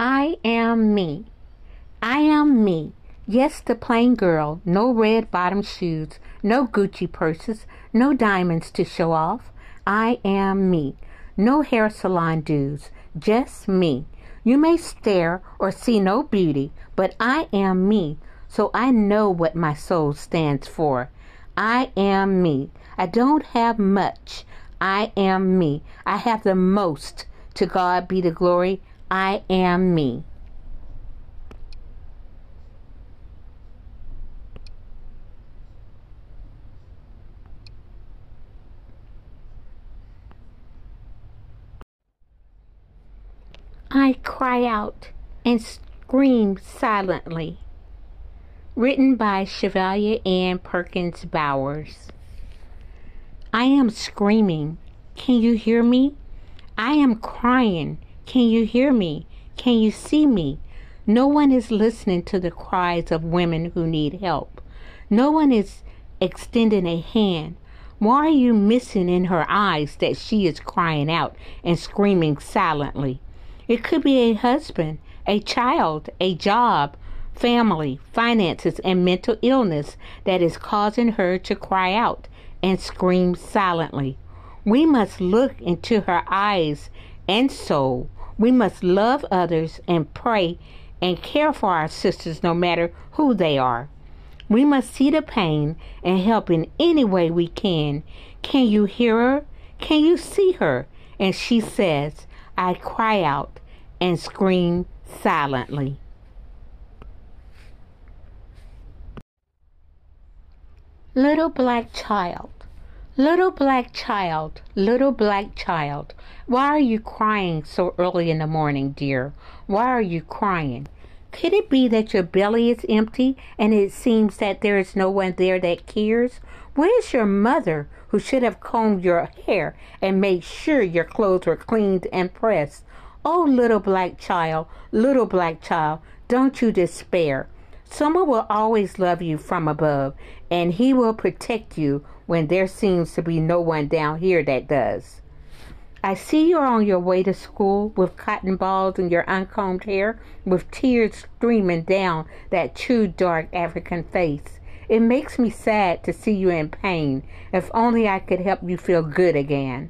I am me. I am me. Yes, the plain girl. No red bottom shoes, no Gucci purses, no diamonds to show off. I am me. No hair salon dues, just me. You may stare or see no beauty, but I am me, so I know what my soul stands for. I am me. I don't have much. I am me. I have the most. To God be the glory. I am me. I cry out and scream silently. Written by Chevalier Ann Perkins Bowers. I am screaming. Can you hear me? I am crying. Can you hear me? Can you see me? No one is listening to the cries of women who need help. No one is extending a hand. Why are you missing in her eyes that she is crying out and screaming silently? It could be a husband, a child, a job, family, finances, and mental illness that is causing her to cry out and scream silently. We must look into her eyes and soul. We must love others and pray and care for our sisters no matter who they are. We must see the pain and help in any way we can. Can you hear her? Can you see her? And she says, I cry out and scream silently. Little black child, little black child, little black child, why are you crying so early in the morning, dear? Why are you crying? Could it be that your belly is empty and it seems that there is no one there that cares? Where's your mother who should have combed your hair and made sure your clothes were cleaned and pressed? Oh, little black child, little black child, don't you despair. Someone will always love you from above, and He will protect you when there seems to be no one down here that does. I see you're on your way to school with cotton balls in your uncombed hair, with tears streaming down that true dark African face. It makes me sad to see you in pain. If only I could help you feel good again.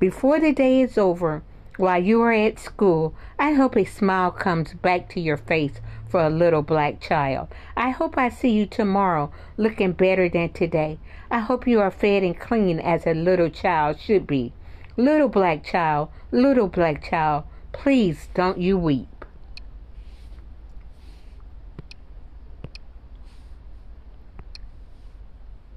Before the day is over, while you are at school, I hope a smile comes back to your face for a little black child. I hope I see you tomorrow looking better than today. I hope you are fed and clean as a little child should be. Little black child, little black child, please don't you weep.